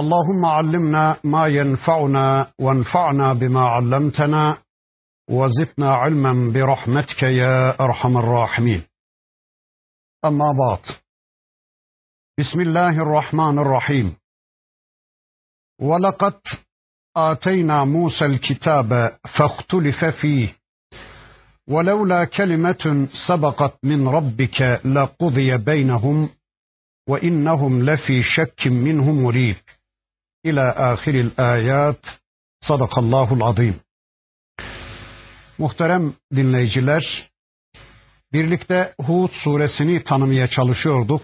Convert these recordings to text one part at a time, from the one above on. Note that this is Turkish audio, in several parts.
اللهم علمنا ما ينفعنا وانفعنا بما علمتنا وزدنا علما برحمتك يا أرحم الراحمين. أما بعد بسم الله الرحمن الرحيم. ولقد آتينا موسى الكتاب فاختلف فيه ولولا كلمة سبقت من ربك لقضي بينهم وإنهم لفي شك منه مريب. İlâ ahiril ayat. Sadakallahul azim. Muhterem dinleyiciler, birlikte Hud suresini tanımaya çalışıyorduk.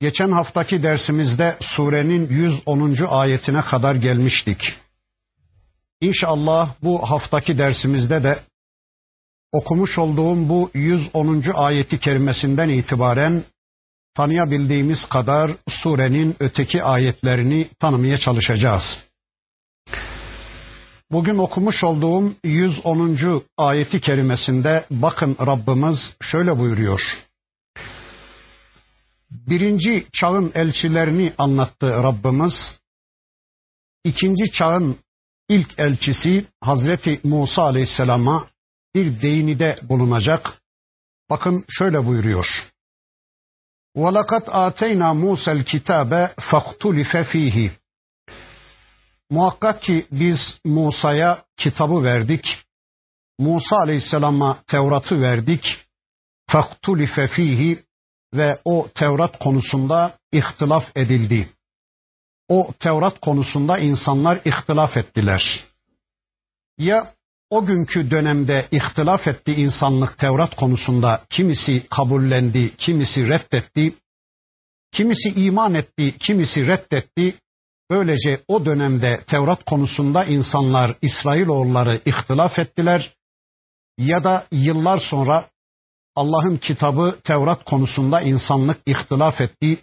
Geçen haftaki dersimizde surenin 110. ayetine kadar gelmiştik. İnşallah bu haftaki dersimizde de okumuş olduğum bu 110. ayeti kerimesinden itibaren tanıyabildiğimiz kadar surenin öteki ayetlerini tanımaya çalışacağız. Bugün okumuş olduğum 110. ayeti kerimesinde bakın Rabbimiz şöyle buyuruyor. Birinci çağın elçilerini anlattı Rabbimiz. İkinci çağın ilk elçisi Hazreti Musa Aleyhisselam'a bir değinide bulunacak. Bakın şöyle buyuruyor. وَلَقَدْ آتَيْنَا مُوسَى الْكِتَابَ فَاخْتُلِفَ ف۪يهِ Muhakkak ki biz Musa'ya kitabı verdik. Musa Aleyhisselam'a Tevrat'ı verdik. فَاخْتُلِفَ ف۪يهِ Ve o Tevrat konusunda ihtilaf edildi. O Tevrat konusunda insanlar ihtilaf ettiler. Ya o günkü dönemde ihtilaf etti insanlık Tevrat konusunda. Kimisi kabullendi, kimisi reddetti. Kimisi iman etti, kimisi reddetti. Böylece o dönemde Tevrat konusunda insanlar İsrailoğulları ihtilaf ettiler. Ya da yıllar sonra Allah'ın kitabı Tevrat konusunda insanlık ihtilaf etti.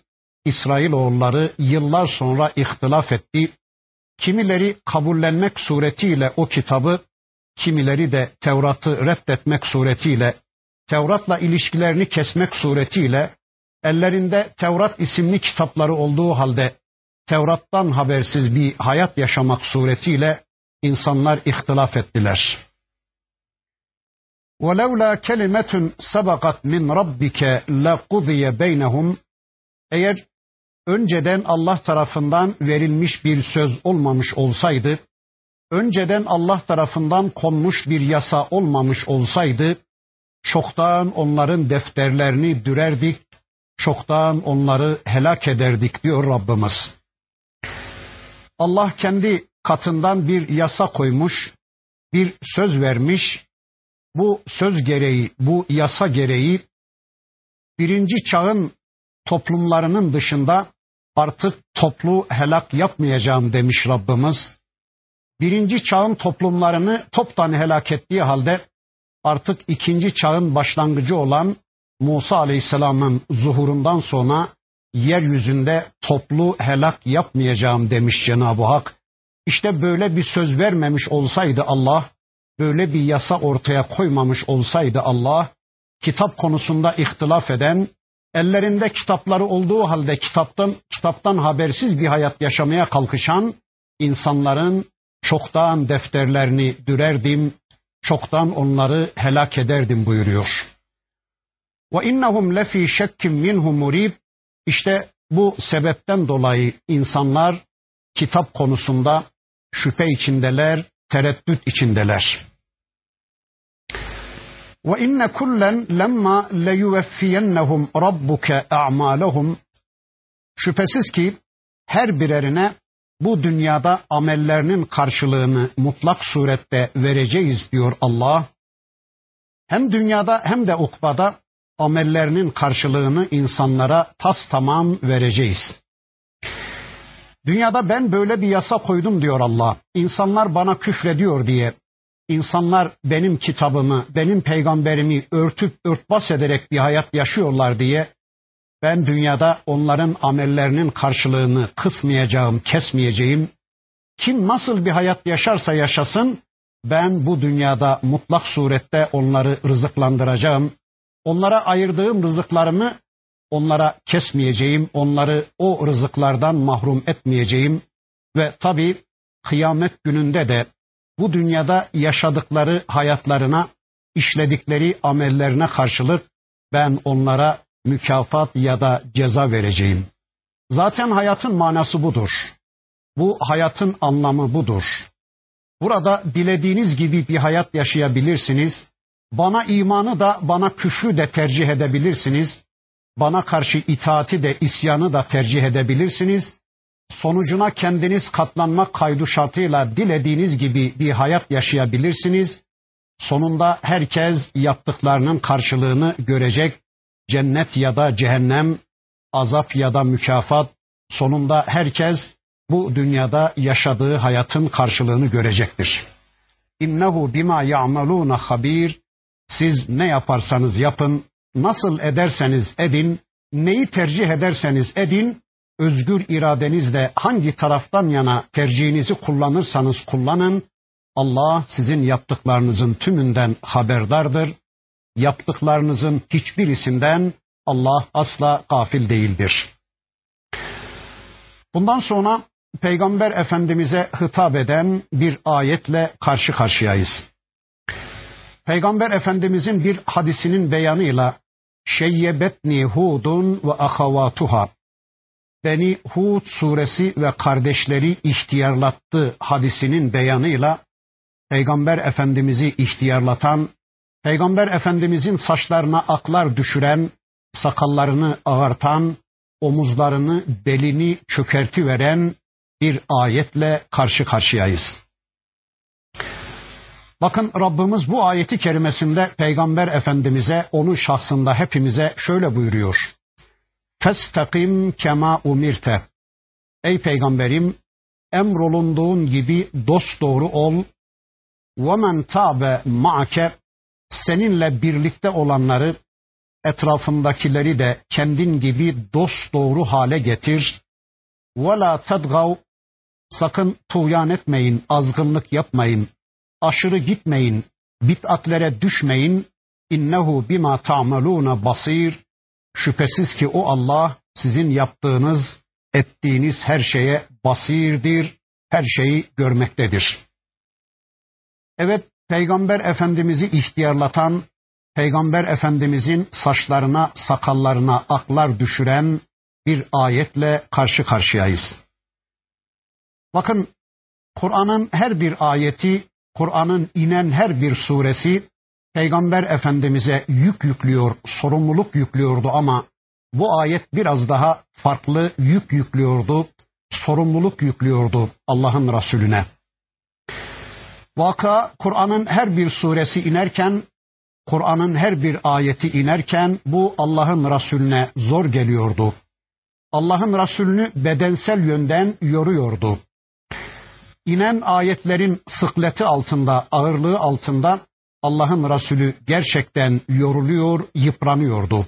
İsrailoğulları yıllar sonra ihtilaf etti. Kimileri kabullenmek suretiyle o kitabı kimileri de Tevrat'ı reddetmek suretiyle, Tevrat'la ilişkilerini kesmek suretiyle, ellerinde Tevrat isimli kitapları olduğu halde Tevrat'tan habersiz bir hayat yaşamak suretiyle insanlar ihtilaf ettiler. وَلَوْلَا كَلِمَةٌ سَبَقَتْ مِنْ رَبِّكَ لَقُضِيَ بَيْنَهُمْ Eğer önceden Allah tarafından verilmiş bir söz olmamış olsaydı, önceden Allah tarafından konmuş bir yasa olmamış olsaydı, çoktan onların defterlerini dürerdik, çoktan onları helak ederdik diyor Rabbimiz. Allah kendi katından bir yasa koymuş, bir söz vermiş. Bu söz gereği, bu yasa gereği birinci çağın toplumlarının dışında artık toplu helak yapmayacağım demiş Rabbimiz birinci çağın toplumlarını toptan helak ettiği halde artık ikinci çağın başlangıcı olan Musa Aleyhisselam'ın zuhurundan sonra yeryüzünde toplu helak yapmayacağım demiş Cenab-ı Hak. İşte böyle bir söz vermemiş olsaydı Allah, böyle bir yasa ortaya koymamış olsaydı Allah, kitap konusunda ihtilaf eden, ellerinde kitapları olduğu halde kitaptan kitaptan habersiz bir hayat yaşamaya kalkışan insanların çoktan defterlerini dürerdim, çoktan onları helak ederdim buyuruyor. Ve innahum lefi şekkim minhu murib. İşte bu sebepten dolayı insanlar kitap konusunda şüphe içindeler, tereddüt içindeler. Ve inne kullen lemma leyuveffiyennehum rabbuke a'malehum. Şüphesiz ki her birerine bu dünyada amellerinin karşılığını mutlak surette vereceğiz diyor Allah. Hem dünyada hem de ukbada amellerinin karşılığını insanlara tas tamam vereceğiz. Dünyada ben böyle bir yasa koydum diyor Allah. İnsanlar bana küfrediyor diye. İnsanlar benim kitabımı, benim peygamberimi örtüp örtbas ederek bir hayat yaşıyorlar diye ben dünyada onların amellerinin karşılığını kısmayacağım, kesmeyeceğim. Kim nasıl bir hayat yaşarsa yaşasın ben bu dünyada mutlak surette onları rızıklandıracağım. Onlara ayırdığım rızıklarımı onlara kesmeyeceğim, onları o rızıklardan mahrum etmeyeceğim ve tabi kıyamet gününde de bu dünyada yaşadıkları hayatlarına, işledikleri amellerine karşılık ben onlara mükafat ya da ceza vereceğim. Zaten hayatın manası budur. Bu hayatın anlamı budur. Burada dilediğiniz gibi bir hayat yaşayabilirsiniz. Bana imanı da bana küfrü de tercih edebilirsiniz. Bana karşı itaati de isyanı da tercih edebilirsiniz. Sonucuna kendiniz katlanmak kaydu şartıyla dilediğiniz gibi bir hayat yaşayabilirsiniz. Sonunda herkes yaptıklarının karşılığını görecek. Cennet ya da cehennem, azap ya da mükafat. Sonunda herkes bu dünyada yaşadığı hayatın karşılığını görecektir. İnnehu bima ya'maluna habir. Siz ne yaparsanız yapın, nasıl ederseniz edin, neyi tercih ederseniz edin, özgür iradenizle hangi taraftan yana tercihinizi kullanırsanız kullanın, Allah sizin yaptıklarınızın tümünden haberdardır. Yaptıklarınızın hiçbirisinden Allah asla gafil değildir. Bundan sonra Peygamber Efendimiz'e hitap eden bir ayetle karşı karşıyayız. Peygamber Efendimiz'in bir hadisinin beyanıyla Şeyyebetni Hudun ve ahavatuha Beni Hud suresi ve kardeşleri ihtiyarlattı hadisinin beyanıyla Peygamber Efendimiz'i ihtiyarlatan, Peygamber Efendimiz'in saçlarına aklar düşüren, sakallarını ağartan, omuzlarını, belini çökerti veren bir ayetle karşı karşıyayız. Bakın Rabbimiz bu ayeti kerimesinde Peygamber Efendimiz'e, onun şahsında hepimize şöyle buyuruyor. Festakim kema umirte. Ey peygamberim emrolunduğun gibi dost doğru ol. Ve men tabe ma'ke seninle birlikte olanları etrafındakileri de kendin gibi dost doğru hale getir. Ve la tadgav sakın tuğyan etmeyin, azgınlık yapmayın, aşırı gitmeyin, bid'atlere düşmeyin. İnnehu bima ta'maluna basir. Şüphesiz ki o Allah sizin yaptığınız, ettiğiniz her şeye basirdir, her şeyi görmektedir. Evet, Peygamber Efendimiz'i ihtiyarlatan, Peygamber Efendimizin saçlarına, sakallarına aklar düşüren bir ayetle karşı karşıyayız. Bakın Kur'an'ın her bir ayeti, Kur'an'ın inen her bir suresi Peygamber Efendimiz'e yük yüklüyor, sorumluluk yüklüyordu ama bu ayet biraz daha farklı yük yüklüyordu, sorumluluk yüklüyordu Allah'ın Resulüne. Vaka Kur'an'ın her bir suresi inerken, Kur'an'ın her bir ayeti inerken bu Allah'ın Resulüne zor geliyordu. Allah'ın Resulünü bedensel yönden yoruyordu. İnen ayetlerin sıkleti altında, ağırlığı altında Allah'ın Resulü gerçekten yoruluyor, yıpranıyordu.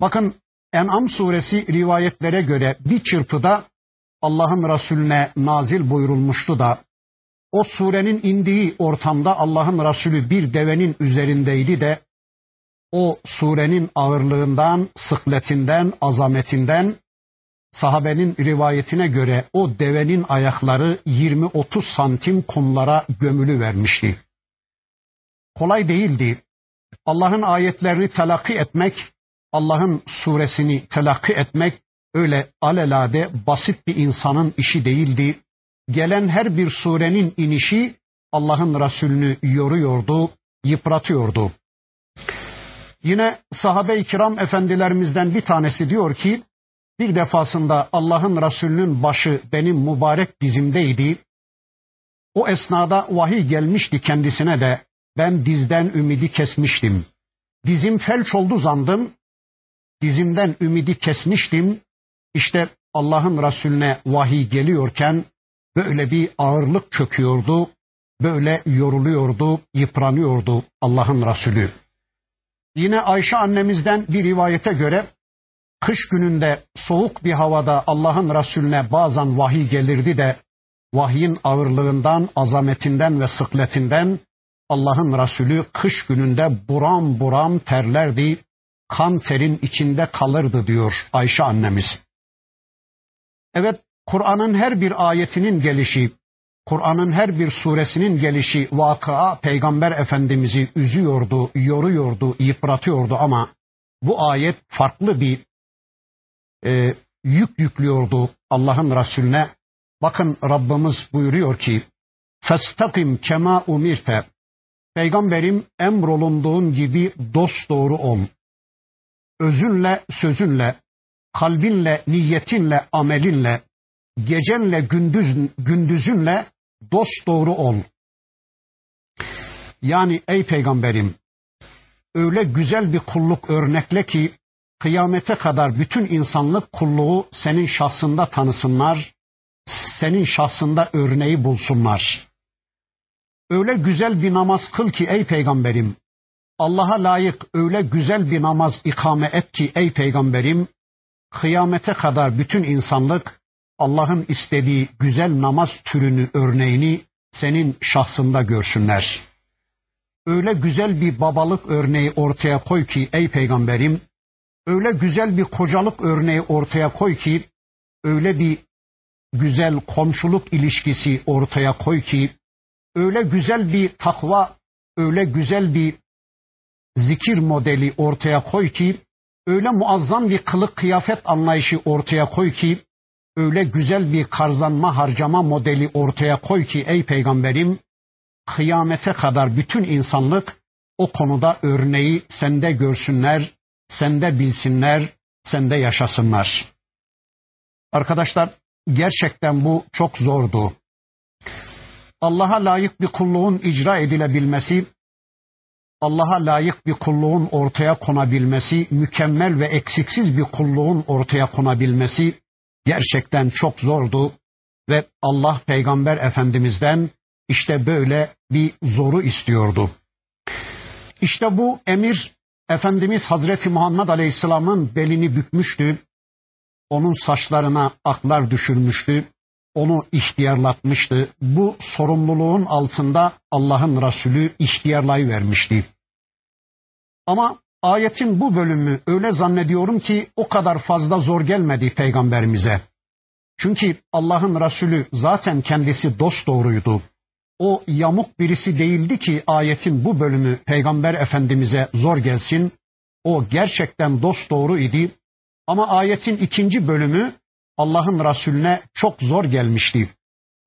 Bakın En'am suresi rivayetlere göre bir çırpıda Allah'ın Resulüne nazil buyurulmuştu da o surenin indiği ortamda Allah'ın Resulü bir devenin üzerindeydi de o surenin ağırlığından, sıkletinden, azametinden sahabenin rivayetine göre o devenin ayakları 20-30 santim kumlara gömülü vermişti kolay değildi. Allah'ın ayetlerini telakki etmek, Allah'ın suresini telakki etmek öyle alelade basit bir insanın işi değildi. Gelen her bir surenin inişi Allah'ın Resulünü yoruyordu, yıpratıyordu. Yine sahabe-i kiram efendilerimizden bir tanesi diyor ki, bir defasında Allah'ın Resulünün başı benim mübarek dizimdeydi. O esnada vahiy gelmişti kendisine de ben dizden ümidi kesmiştim. Dizim felç oldu zandım. Dizimden ümidi kesmiştim. İşte Allah'ın Resulüne vahiy geliyorken böyle bir ağırlık çöküyordu, böyle yoruluyordu, yıpranıyordu Allah'ın Resulü. Yine Ayşe annemizden bir rivayete göre kış gününde soğuk bir havada Allah'ın Resulüne bazen vahiy gelirdi de vahyin ağırlığından, azametinden ve sıkletinden Allah'ın Resulü kış gününde buram buram terlerdi, kan terin içinde kalırdı diyor Ayşe annemiz. Evet, Kur'an'ın her bir ayetinin gelişi, Kur'an'ın her bir suresinin gelişi vakıa Peygamber Efendimiz'i üzüyordu, yoruyordu, yıpratıyordu ama bu ayet farklı bir e, yük yüklüyordu Allah'ın Resulüne. Bakın Rabbimiz buyuruyor ki Festakim kema umirte Peygamberim emrolunduğun gibi dost doğru ol. Özünle, sözünle, kalbinle, niyetinle, amelinle, gecenle, gündüz, gündüzünle dost doğru ol. Yani ey peygamberim öyle güzel bir kulluk örnekle ki kıyamete kadar bütün insanlık kulluğu senin şahsında tanısınlar, senin şahsında örneği bulsunlar. Öyle güzel bir namaz kıl ki ey peygamberim, Allah'a layık öyle güzel bir namaz ikame et ki ey peygamberim, kıyamete kadar bütün insanlık Allah'ın istediği güzel namaz türünü, örneğini senin şahsında görsünler. Öyle güzel bir babalık örneği ortaya koy ki ey peygamberim, öyle güzel bir kocalık örneği ortaya koy ki, öyle bir güzel komşuluk ilişkisi ortaya koy ki, öyle güzel bir takva, öyle güzel bir zikir modeli ortaya koy ki, öyle muazzam bir kılık kıyafet anlayışı ortaya koy ki, öyle güzel bir karzanma harcama modeli ortaya koy ki ey peygamberim, kıyamete kadar bütün insanlık o konuda örneği sende görsünler, sende bilsinler, sende yaşasınlar. Arkadaşlar gerçekten bu çok zordu. Allah'a layık bir kulluğun icra edilebilmesi, Allah'a layık bir kulluğun ortaya konabilmesi, mükemmel ve eksiksiz bir kulluğun ortaya konabilmesi gerçekten çok zordu ve Allah Peygamber Efendimiz'den işte böyle bir zoru istiyordu. İşte bu emir Efendimiz Hazreti Muhammed Aleyhisselam'ın belini bükmüştü. Onun saçlarına aklar düşürmüştü onu ihtiyarlatmıştı. Bu sorumluluğun altında Allah'ın Resulü ihtiyarlayıvermişti. Ama ayetin bu bölümü öyle zannediyorum ki o kadar fazla zor gelmedi peygamberimize. Çünkü Allah'ın Resulü zaten kendisi dost doğruydu. O yamuk birisi değildi ki ayetin bu bölümü peygamber efendimize zor gelsin. O gerçekten dost doğru idi. Ama ayetin ikinci bölümü Allah'ın Resulüne çok zor gelmişti.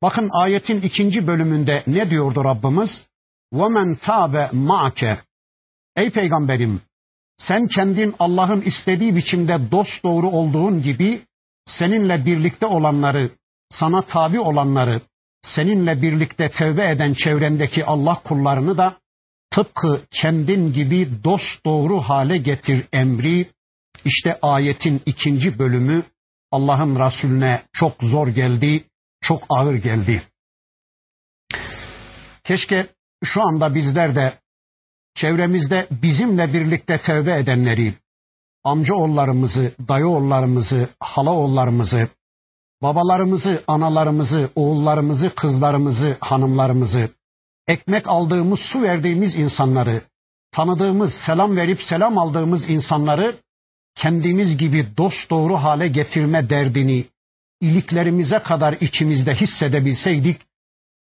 Bakın ayetin ikinci bölümünde ne diyordu Rabbimiz? وَمَنْ تَابَ مَعَكَ Ey peygamberim sen kendin Allah'ın istediği biçimde dost doğru olduğun gibi seninle birlikte olanları, sana tabi olanları, seninle birlikte tevbe eden çevrendeki Allah kullarını da tıpkı kendin gibi dost doğru hale getir emri işte ayetin ikinci bölümü Allah'ın Resulüne çok zor geldi, çok ağır geldi. Keşke şu anda bizler de çevremizde bizimle birlikte tevbe edenleri, amcaoğullarımızı, dayıoğullarımızı, halaoğullarımızı, babalarımızı, analarımızı, oğullarımızı, kızlarımızı, hanımlarımızı, ekmek aldığımız, su verdiğimiz insanları, tanıdığımız, selam verip selam aldığımız insanları kendimiz gibi dost doğru hale getirme derdini iliklerimize kadar içimizde hissedebilseydik,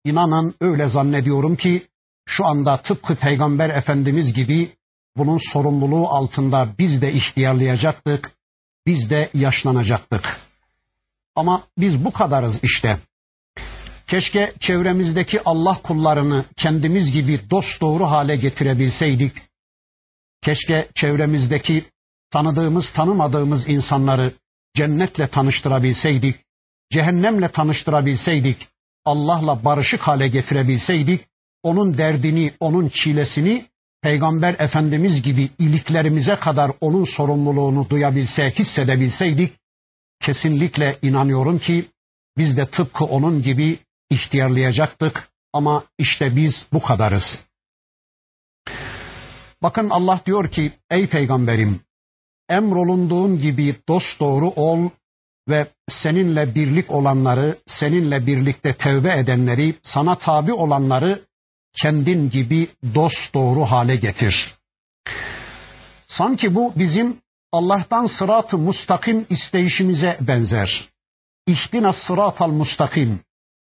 inanın öyle zannediyorum ki şu anda tıpkı Peygamber Efendimiz gibi bunun sorumluluğu altında biz de ihtiyarlayacaktık, biz de yaşlanacaktık. Ama biz bu kadarız işte. Keşke çevremizdeki Allah kullarını kendimiz gibi dost doğru hale getirebilseydik. Keşke çevremizdeki tanıdığımız tanımadığımız insanları cennetle tanıştırabilseydik, cehennemle tanıştırabilseydik, Allah'la barışık hale getirebilseydik, onun derdini, onun çilesini Peygamber Efendimiz gibi iliklerimize kadar onun sorumluluğunu duyabilse, hissedebilseydik, kesinlikle inanıyorum ki biz de tıpkı onun gibi ihtiyarlayacaktık ama işte biz bu kadarız. Bakın Allah diyor ki ey peygamberim emrolunduğun gibi dost doğru ol ve seninle birlik olanları, seninle birlikte tevbe edenleri, sana tabi olanları kendin gibi dost doğru hale getir. Sanki bu bizim Allah'tan sırat-ı mustakim isteyişimize benzer. İhtina sıratal mustakim.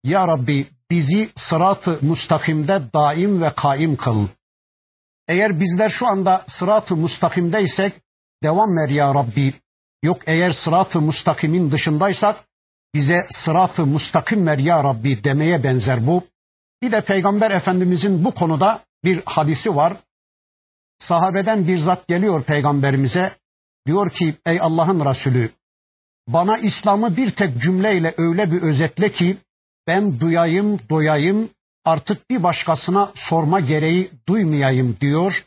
Ya Rabbi bizi sırat-ı mustakimde daim ve kaim kıl. Eğer bizler şu anda sırat-ı mustakimdeysek devam ver ya Rabbi. Yok eğer sırat-ı mustakimin dışındaysak bize sırat-ı mustakim ver ya Rabbi demeye benzer bu. Bir de Peygamber Efendimizin bu konuda bir hadisi var. Sahabeden bir zat geliyor peygamberimize. Diyor ki ey Allah'ın Resulü bana İslam'ı bir tek cümleyle öyle bir özetle ki ben duyayım, doyayım, artık bir başkasına sorma gereği duymayayım diyor.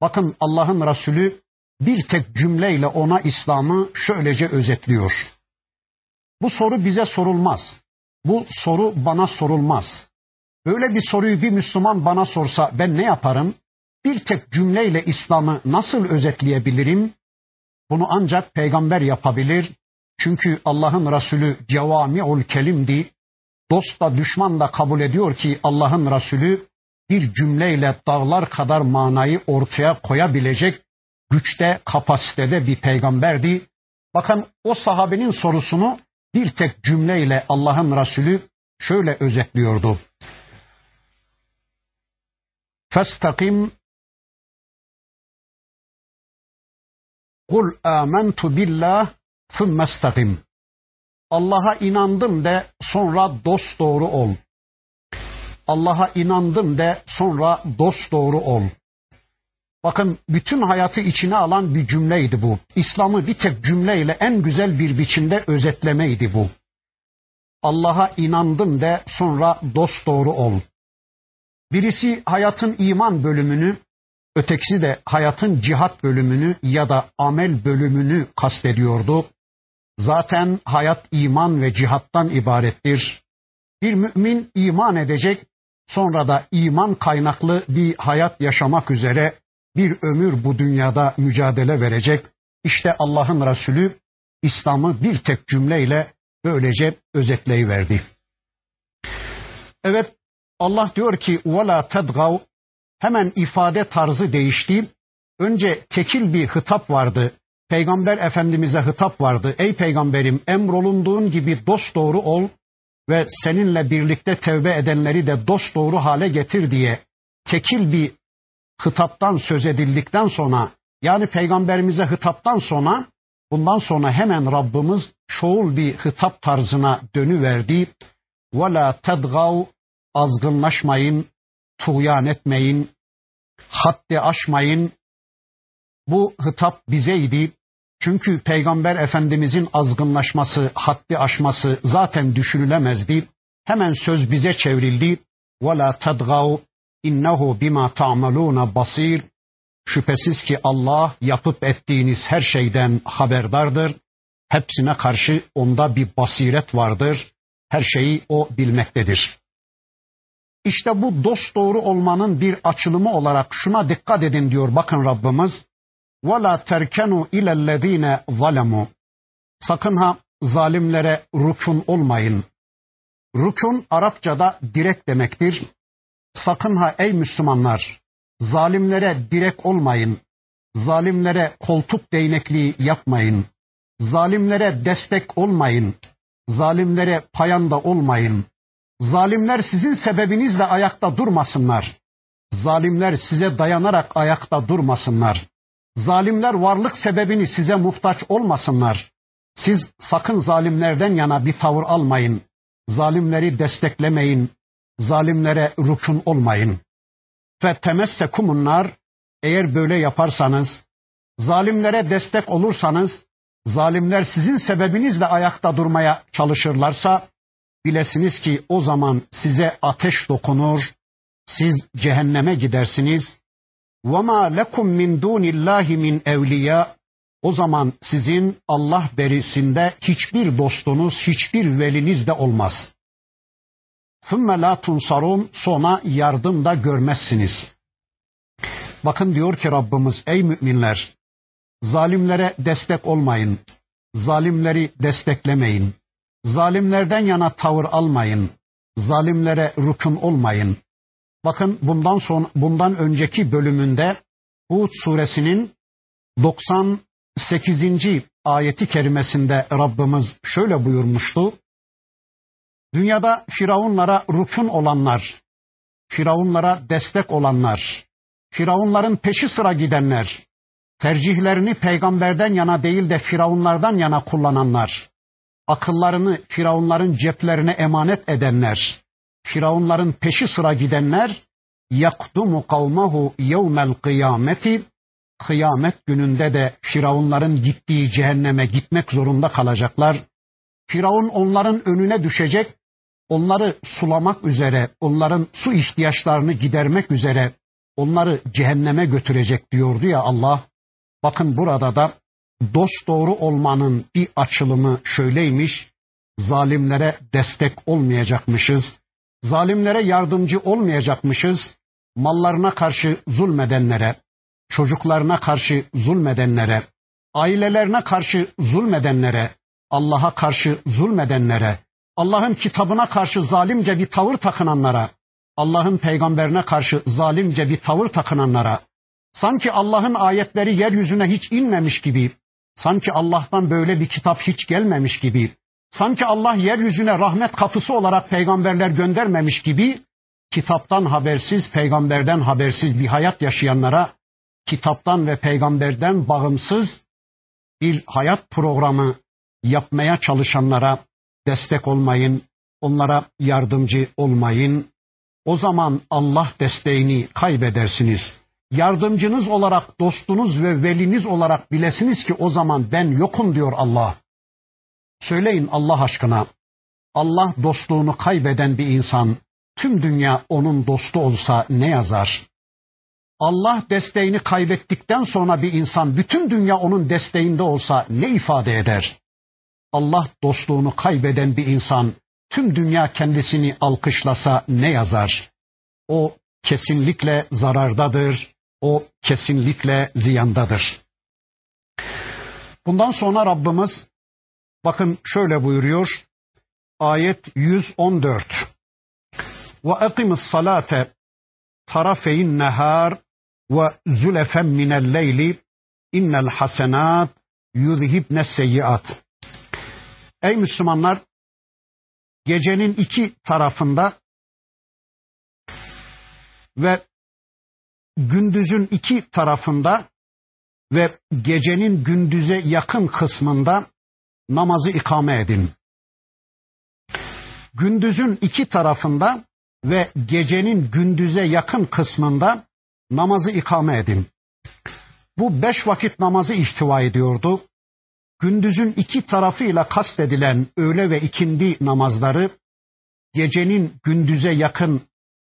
Bakın Allah'ın Resulü bir tek cümleyle ona İslam'ı şöylece özetliyor. Bu soru bize sorulmaz. Bu soru bana sorulmaz. Böyle bir soruyu bir Müslüman bana sorsa ben ne yaparım? Bir tek cümleyle İslam'ı nasıl özetleyebilirim? Bunu ancak peygamber yapabilir. Çünkü Allah'ın Resulü cevami'ul kelimdi. Dost da düşman da kabul ediyor ki Allah'ın Resulü bir cümleyle dağlar kadar manayı ortaya koyabilecek güçte, kapasitede bir peygamberdi. Bakın o sahabenin sorusunu bir tek cümleyle Allah'ın Resulü şöyle özetliyordu. Festakim Kul amentu billah thummestakim. Allah'a inandım de sonra dost doğru ol. Allah'a inandım de sonra dost doğru ol. Bakın bütün hayatı içine alan bir cümleydi bu. İslam'ı bir tek cümleyle en güzel bir biçimde özetlemeydi bu. Allah'a inandım de sonra dost doğru ol. Birisi hayatın iman bölümünü, ötekisi de hayatın cihat bölümünü ya da amel bölümünü kastediyordu. Zaten hayat iman ve cihattan ibarettir. Bir mümin iman edecek, sonra da iman kaynaklı bir hayat yaşamak üzere bir ömür bu dünyada mücadele verecek. İşte Allah'ın Resulü İslam'ı bir tek cümleyle böylece özetleyiverdi. Evet Allah diyor ki وَلَا تَدْغَوْ Hemen ifade tarzı değişti. Önce tekil bir hitap vardı. Peygamber Efendimiz'e hitap vardı. Ey peygamberim emrolunduğun gibi dost doğru ol ve seninle birlikte tevbe edenleri de dost doğru hale getir diye tekil bir hitaptan söz edildikten sonra yani peygamberimize hitaptan sonra bundan sonra hemen Rabbimiz çoğul bir hitap tarzına dönüverdi. وَلَا تَدْغَوْ azgınlaşmayın, tuğyan etmeyin, haddi aşmayın. Bu hitap bizeydi. Çünkü Peygamber Efendimizin azgınlaşması, haddi aşması zaten düşünülemezdi. Hemen söz bize çevrildi. وَلَا تَدْغَوْ innehu bima ta'maluna basir. Şüphesiz ki Allah yapıp ettiğiniz her şeyden haberdardır. Hepsine karşı onda bir basiret vardır. Her şeyi o bilmektedir. İşte bu dost doğru olmanın bir açılımı olarak şuna dikkat edin diyor bakın Rabbimiz. وَلَا تَرْكَنُوا اِلَى الَّذ۪ينَ ظَلَمُوا Sakın ha zalimlere rukun olmayın. Rukun Arapçada direk demektir. Sakın ha ey Müslümanlar zalimlere direk olmayın. Zalimlere koltuk değnekliği yapmayın. Zalimlere destek olmayın. Zalimlere payanda olmayın. Zalimler sizin sebebinizle ayakta durmasınlar. Zalimler size dayanarak ayakta durmasınlar. Zalimler varlık sebebini size muhtaç olmasınlar. Siz sakın zalimlerden yana bir tavır almayın. Zalimleri desteklemeyin. Zalimlere rukun olmayın. Ve temessekumunlar eğer böyle yaparsanız, zalimlere destek olursanız, zalimler sizin sebebinizle ayakta durmaya çalışırlarsa bilesiniz ki o zaman size ateş dokunur, siz cehenneme gidersiniz. وَمَا لَكُمْ مِنْ دُونِ اللّٰهِ مِنْ اَوْلِيَا o zaman sizin Allah berisinde hiçbir dostunuz, hiçbir veliniz de olmaz. ثُمَّ لَا تُنْصَرُونَ Sonra yardım da görmezsiniz. Bakın diyor ki Rabbimiz ey müminler zalimlere destek olmayın. Zalimleri desteklemeyin. Zalimlerden yana tavır almayın. Zalimlere rükun olmayın. Bakın bundan son bundan önceki bölümünde Hud suresinin 98. ayeti kerimesinde Rabbimiz şöyle buyurmuştu. Dünyada firavunlara rükun olanlar, firavunlara destek olanlar, firavunların peşi sıra gidenler, tercihlerini peygamberden yana değil de firavunlardan yana kullananlar, akıllarını firavunların ceplerine emanet edenler, firavunların peşi sıra gidenler, yakdumu kavmahu yevmel kıyameti, kıyamet gününde de firavunların gittiği cehenneme gitmek zorunda kalacaklar. Firavun onların önüne düşecek, onları sulamak üzere, onların su ihtiyaçlarını gidermek üzere onları cehenneme götürecek diyordu ya Allah. Bakın burada da dost doğru olmanın bir açılımı şöyleymiş. Zalimlere destek olmayacakmışız. Zalimlere yardımcı olmayacakmışız. Mallarına karşı zulmedenlere, çocuklarına karşı zulmedenlere, ailelerine karşı zulmedenlere, Allah'a karşı zulmedenlere, Allah'ın kitabına karşı zalimce bir tavır takınanlara, Allah'ın peygamberine karşı zalimce bir tavır takınanlara, sanki Allah'ın ayetleri yeryüzüne hiç inmemiş gibi, sanki Allah'tan böyle bir kitap hiç gelmemiş gibi, sanki Allah yeryüzüne rahmet kapısı olarak peygamberler göndermemiş gibi, kitaptan habersiz, peygamberden habersiz bir hayat yaşayanlara, kitaptan ve peygamberden bağımsız bir hayat programı yapmaya çalışanlara destek olmayın, onlara yardımcı olmayın, o zaman Allah desteğini kaybedersiniz. Yardımcınız olarak, dostunuz ve veliniz olarak bilesiniz ki o zaman ben yokum diyor Allah. Söyleyin Allah aşkına. Allah dostluğunu kaybeden bir insan tüm dünya onun dostu olsa ne yazar? Allah desteğini kaybettikten sonra bir insan bütün dünya onun desteğinde olsa ne ifade eder? Allah dostluğunu kaybeden bir insan tüm dünya kendisini alkışlasa ne yazar? O kesinlikle zarardadır, o kesinlikle ziyandadır. Bundan sonra Rabbimiz bakın şöyle buyuruyor. Ayet 114. Ve akimis salate tarafeyin nehar ve zülefen minel leyli innel hasenat yuzhibne seyyiat. Ey Müslümanlar gecenin iki tarafında ve gündüzün iki tarafında ve gecenin gündüze yakın kısmında namazı ikame edin. Gündüzün iki tarafında ve gecenin gündüze yakın kısmında namazı ikame edin. Bu beş vakit namazı ihtiva ediyordu gündüzün iki tarafıyla kastedilen öğle ve ikindi namazları gecenin gündüze yakın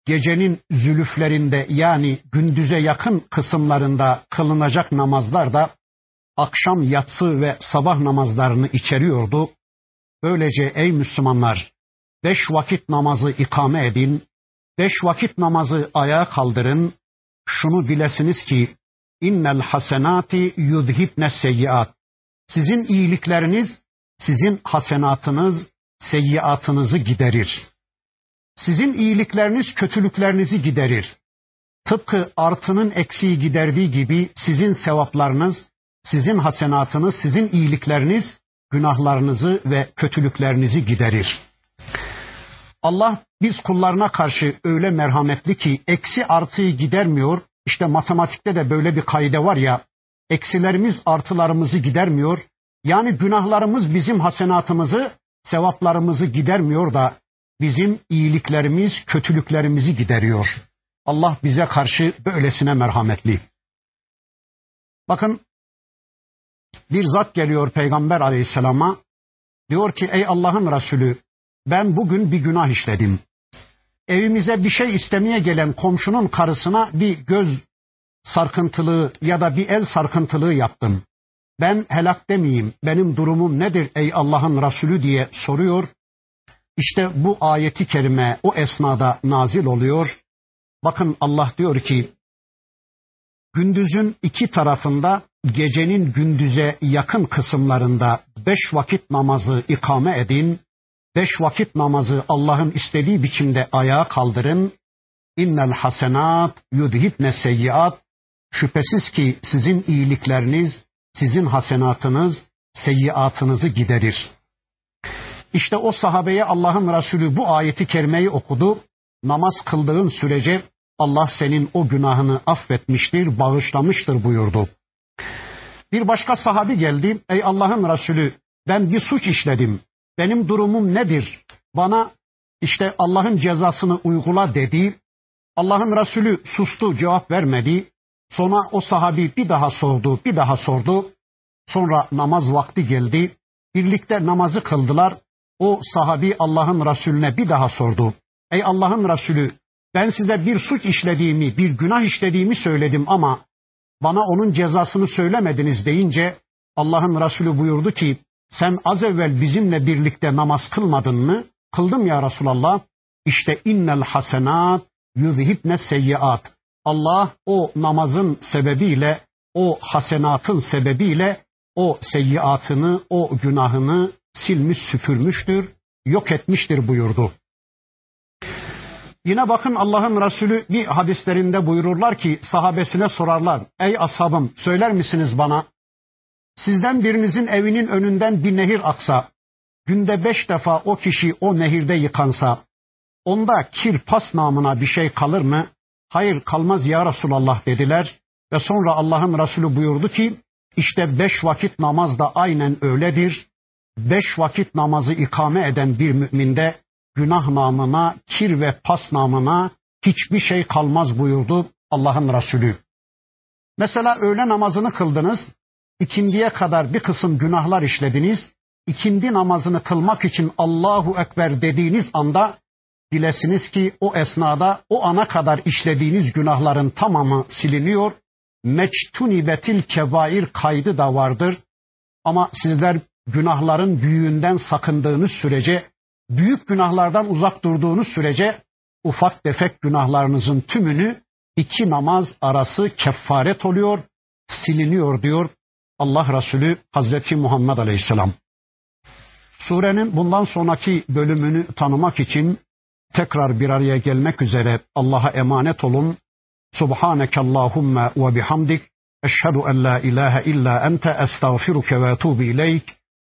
gecenin zülüflerinde yani gündüze yakın kısımlarında kılınacak namazlar da akşam yatsı ve sabah namazlarını içeriyordu. Böylece ey Müslümanlar beş vakit namazı ikame edin, beş vakit namazı ayağa kaldırın. Şunu bilesiniz ki innel hasenati yudhibne seyyiat. Sizin iyilikleriniz, sizin hasenatınız, seyyiatınızı giderir. Sizin iyilikleriniz kötülüklerinizi giderir. Tıpkı artının eksiği giderdiği gibi sizin sevaplarınız, sizin hasenatınız, sizin iyilikleriniz günahlarınızı ve kötülüklerinizi giderir. Allah biz kullarına karşı öyle merhametli ki eksi artıyı gidermiyor. İşte matematikte de böyle bir kaide var ya eksilerimiz artılarımızı gidermiyor. Yani günahlarımız bizim hasenatımızı, sevaplarımızı gidermiyor da bizim iyiliklerimiz, kötülüklerimizi gideriyor. Allah bize karşı böylesine merhametli. Bakın bir zat geliyor Peygamber aleyhisselama. Diyor ki ey Allah'ın Resulü ben bugün bir günah işledim. Evimize bir şey istemeye gelen komşunun karısına bir göz sarkıntılığı ya da bir el sarkıntılığı yaptım. ben helak demeyeyim, benim durumum nedir ey Allah'ın Resulü diye soruyor. İşte bu ayeti kerime o esnada nazil oluyor. Bakın Allah diyor ki, gündüzün iki tarafında gecenin gündüze yakın kısımlarında beş vakit namazı ikame edin. Beş vakit namazı Allah'ın istediği biçimde ayağa kaldırın. İnnel hasenat yudhibne seyyiat. Şüphesiz ki sizin iyilikleriniz, sizin hasenatınız, seyyiatınızı giderir. İşte o sahabeye Allah'ın Resulü bu ayeti kerimeyi okudu. Namaz kıldığın sürece Allah senin o günahını affetmiştir, bağışlamıştır buyurdu. Bir başka sahabi geldi. Ey Allah'ın Resulü ben bir suç işledim. Benim durumum nedir? Bana işte Allah'ın cezasını uygula dedi. Allah'ın Resulü sustu, cevap vermedi. Sonra o sahabi bir daha sordu, bir daha sordu. Sonra namaz vakti geldi. Birlikte namazı kıldılar. O sahabi Allah'ın Resulüne bir daha sordu. Ey Allah'ın Resulü ben size bir suç işlediğimi, bir günah işlediğimi söyledim ama bana onun cezasını söylemediniz deyince Allah'ın Resulü buyurdu ki sen az evvel bizimle birlikte namaz kılmadın mı? Kıldım ya Resulallah. İşte innel hasenat yuzhibne seyyiat. Allah o namazın sebebiyle, o hasenatın sebebiyle o seyyiatını, o günahını silmiş süpürmüştür, yok etmiştir buyurdu. Yine bakın Allah'ın Resulü bir hadislerinde buyururlar ki sahabesine sorarlar. Ey ashabım söyler misiniz bana? Sizden birinizin evinin önünden bir nehir aksa, günde beş defa o kişi o nehirde yıkansa, onda kir pas namına bir şey kalır mı? Hayır kalmaz ya Resulallah dediler. Ve sonra Allah'ın Resulü buyurdu ki, işte beş vakit namaz da aynen öyledir. Beş vakit namazı ikame eden bir müminde günah namına, kir ve pas namına hiçbir şey kalmaz buyurdu Allah'ın Resulü. Mesela öğle namazını kıldınız, ikindiye kadar bir kısım günahlar işlediniz, ikindi namazını kılmak için Allahu Ekber dediğiniz anda bilesiniz ki o esnada o ana kadar işlediğiniz günahların tamamı siliniyor. Meçtunibetil kebair kaydı da vardır. Ama sizler günahların büyüğünden sakındığınız sürece büyük günahlardan uzak durduğunuz sürece ufak tefek günahlarınızın tümünü iki namaz arası kefaret oluyor, siliniyor diyor Allah Resulü Hazreti Muhammed Aleyhisselam. Surenin bundan sonraki bölümünü tanımak için tekrar bir araya gelmek üzere Allah'a emanet olun. Subhaneke Allahumma ve bihamdik. Eşhedü en la ilahe illa ente estağfiruke ve etubu ileyk.